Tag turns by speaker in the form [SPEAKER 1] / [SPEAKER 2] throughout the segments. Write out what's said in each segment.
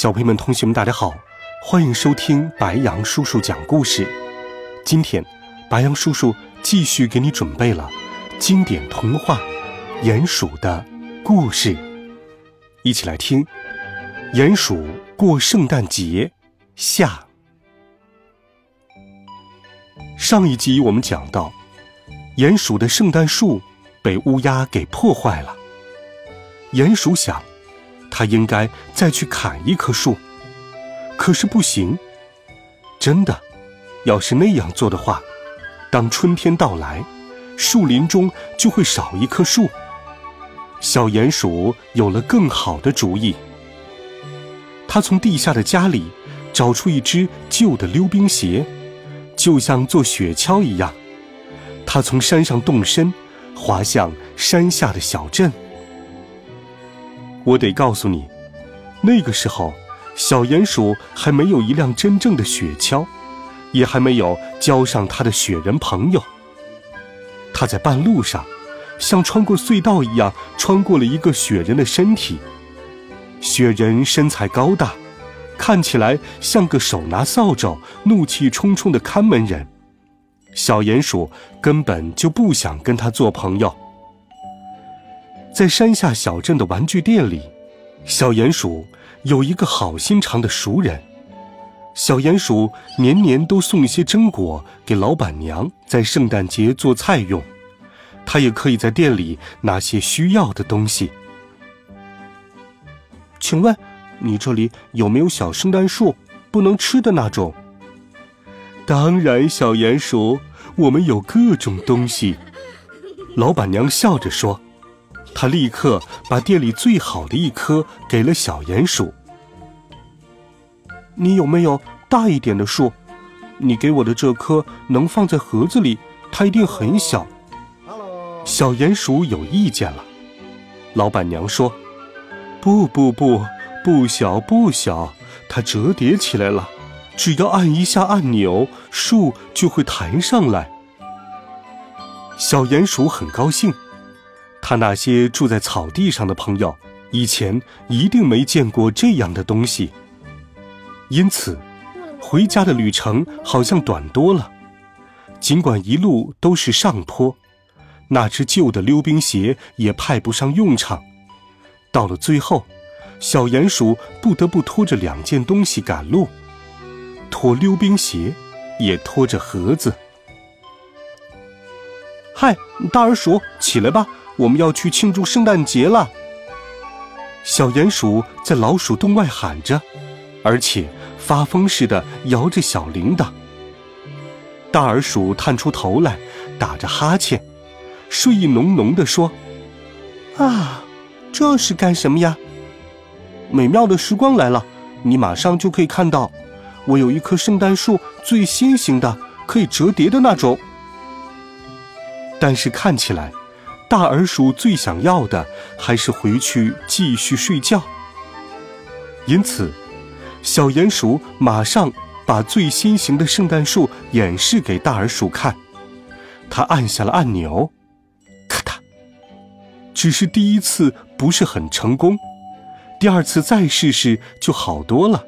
[SPEAKER 1] 小朋友们、同学们，大家好，欢迎收听白羊叔叔讲故事。今天，白羊叔叔继续给你准备了经典童话《鼹鼠的故事》，一起来听《鼹鼠过圣诞节》下。上一集我们讲到，鼹鼠的圣诞树被乌鸦给破坏了。鼹鼠想。他应该再去砍一棵树，可是不行。真的，要是那样做的话，当春天到来，树林中就会少一棵树。小鼹鼠有了更好的主意。他从地下的家里找出一只旧的溜冰鞋，就像做雪橇一样。他从山上动身，滑向山下的小镇。我得告诉你，那个时候，小鼹鼠还没有一辆真正的雪橇，也还没有交上他的雪人朋友。他在半路上，像穿过隧道一样穿过了一个雪人的身体。雪人身材高大，看起来像个手拿扫帚、怒气冲冲的看门人。小鼹鼠根本就不想跟他做朋友。在山下小镇的玩具店里，小鼹鼠有一个好心肠的熟人。小鼹鼠年年都送一些榛果给老板娘，在圣诞节做菜用。他也可以在店里拿些需要的东西。请问，你这里有没有小圣诞树，不能吃的那种？当然，小鼹鼠，我们有各种东西。老板娘笑着说。他立刻把店里最好的一棵给了小鼹鼠。你有没有大一点的树？你给我的这棵能放在盒子里，它一定很小。小鼹鼠有意见了。老板娘说：“不不不，不小不小，它折叠起来了，只要按一下按钮，树就会弹上来。”小鼹鼠很高兴。他那些住在草地上的朋友，以前一定没见过这样的东西。因此，回家的旅程好像短多了。尽管一路都是上坡，那只旧的溜冰鞋也派不上用场。到了最后，小鼹鼠不得不拖着两件东西赶路：拖溜冰鞋，也拖着盒子。嗨，大耳鼠，起来吧！我们要去庆祝圣诞节了。小鼹鼠在老鼠洞外喊着，而且发疯似的摇着小铃铛。大耳鼠探出头来，打着哈欠，睡意浓浓的说：“啊，这是干什么呀？美妙的时光来了，你马上就可以看到，我有一棵圣诞树，最新型的，可以折叠的那种。但是看起来……”大耳鼠最想要的还是回去继续睡觉，因此，小鼹鼠马上把最新型的圣诞树演示给大耳鼠看。他按下了按钮，咔嗒。只是第一次不是很成功，第二次再试试就好多了。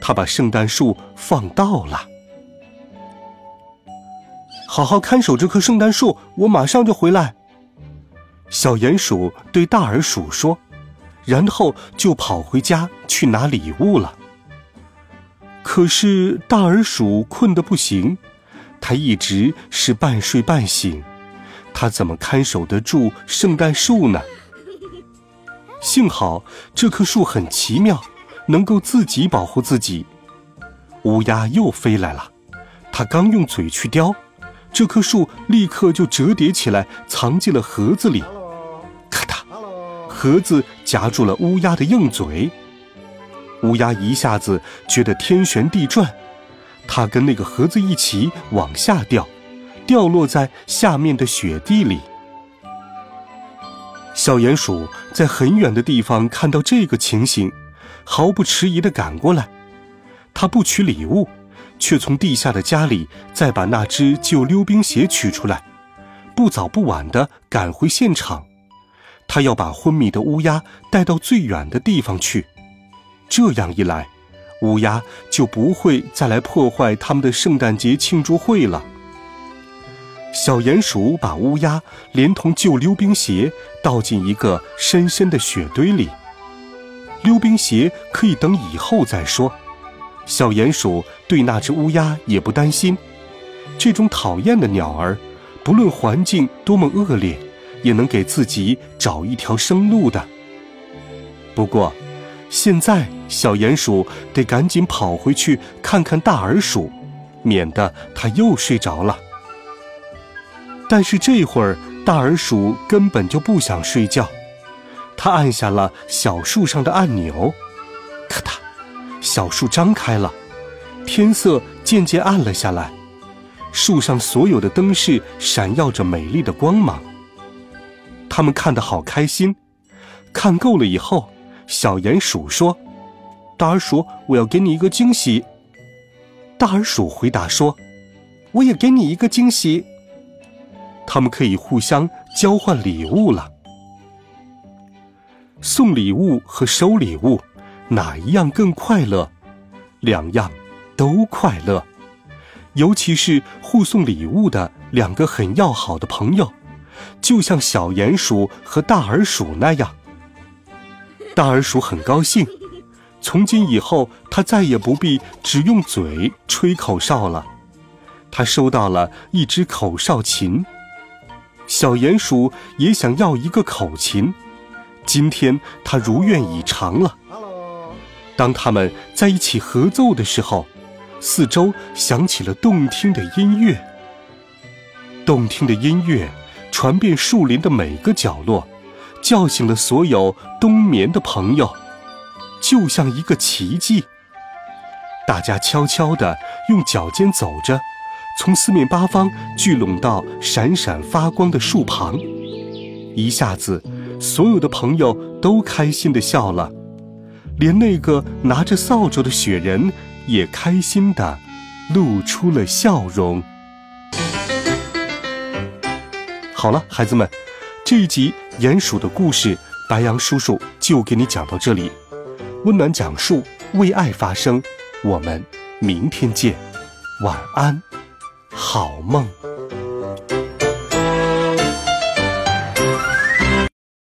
[SPEAKER 1] 他把圣诞树放倒了。好好看守这棵圣诞树，我马上就回来。小鼹鼠对大耳鼠说，然后就跑回家去拿礼物了。可是大耳鼠困得不行，它一直是半睡半醒，它怎么看守得住圣诞树呢？幸好这棵树很奇妙，能够自己保护自己。乌鸦又飞来了，它刚用嘴去叼，这棵树立刻就折叠起来，藏进了盒子里。盒子夹住了乌鸦的硬嘴。乌鸦一下子觉得天旋地转，它跟那个盒子一起往下掉，掉落在下面的雪地里。小鼹鼠在很远的地方看到这个情形，毫不迟疑地赶过来。他不取礼物，却从地下的家里再把那只旧溜冰鞋取出来，不早不晚地赶回现场。他要把昏迷的乌鸦带到最远的地方去。这样一来，乌鸦就不会再来破坏他们的圣诞节庆祝会了。小鼹鼠把乌鸦连同旧溜冰鞋倒进一个深深的雪堆里。溜冰鞋可以等以后再说。小鼹鼠对那只乌鸦也不担心。这种讨厌的鸟儿，不论环境多么恶劣，也能给自己找一条生路的。不过，现在小鼹鼠得赶紧跑回去看看大耳鼠，免得它又睡着了。但是这会儿大耳鼠根本就不想睡觉，它按下了小树上的按钮，咔嗒，小树张开了，天色渐渐暗了下来，树上所有的灯饰闪耀着美丽的光芒。他们看得好开心，看够了以后。小鼹鼠说：“大耳鼠，我要给你一个惊喜。”大耳鼠回答说：“我也给你一个惊喜。”他们可以互相交换礼物了。送礼物和收礼物，哪一样更快乐？两样都快乐，尤其是互送礼物的两个很要好的朋友，就像小鼹鼠和大耳鼠那样。大耳鼠很高兴，从今以后，它再也不必只用嘴吹口哨了。它收到了一只口哨琴。小鼹鼠也想要一个口琴，今天它如愿以偿了。当他们在一起合奏的时候，四周响起了动听的音乐。动听的音乐传遍树林的每个角落。叫醒了所有冬眠的朋友，就像一个奇迹。大家悄悄地用脚尖走着，从四面八方聚拢到闪闪发光的树旁。一下子，所有的朋友都开心地笑了，连那个拿着扫帚的雪人也开心地露出了笑容。好了，孩子们。这一集鼹鼠的故事，白羊叔叔就给你讲到这里。温暖讲述，为爱发声。我们明天见，晚安，好梦。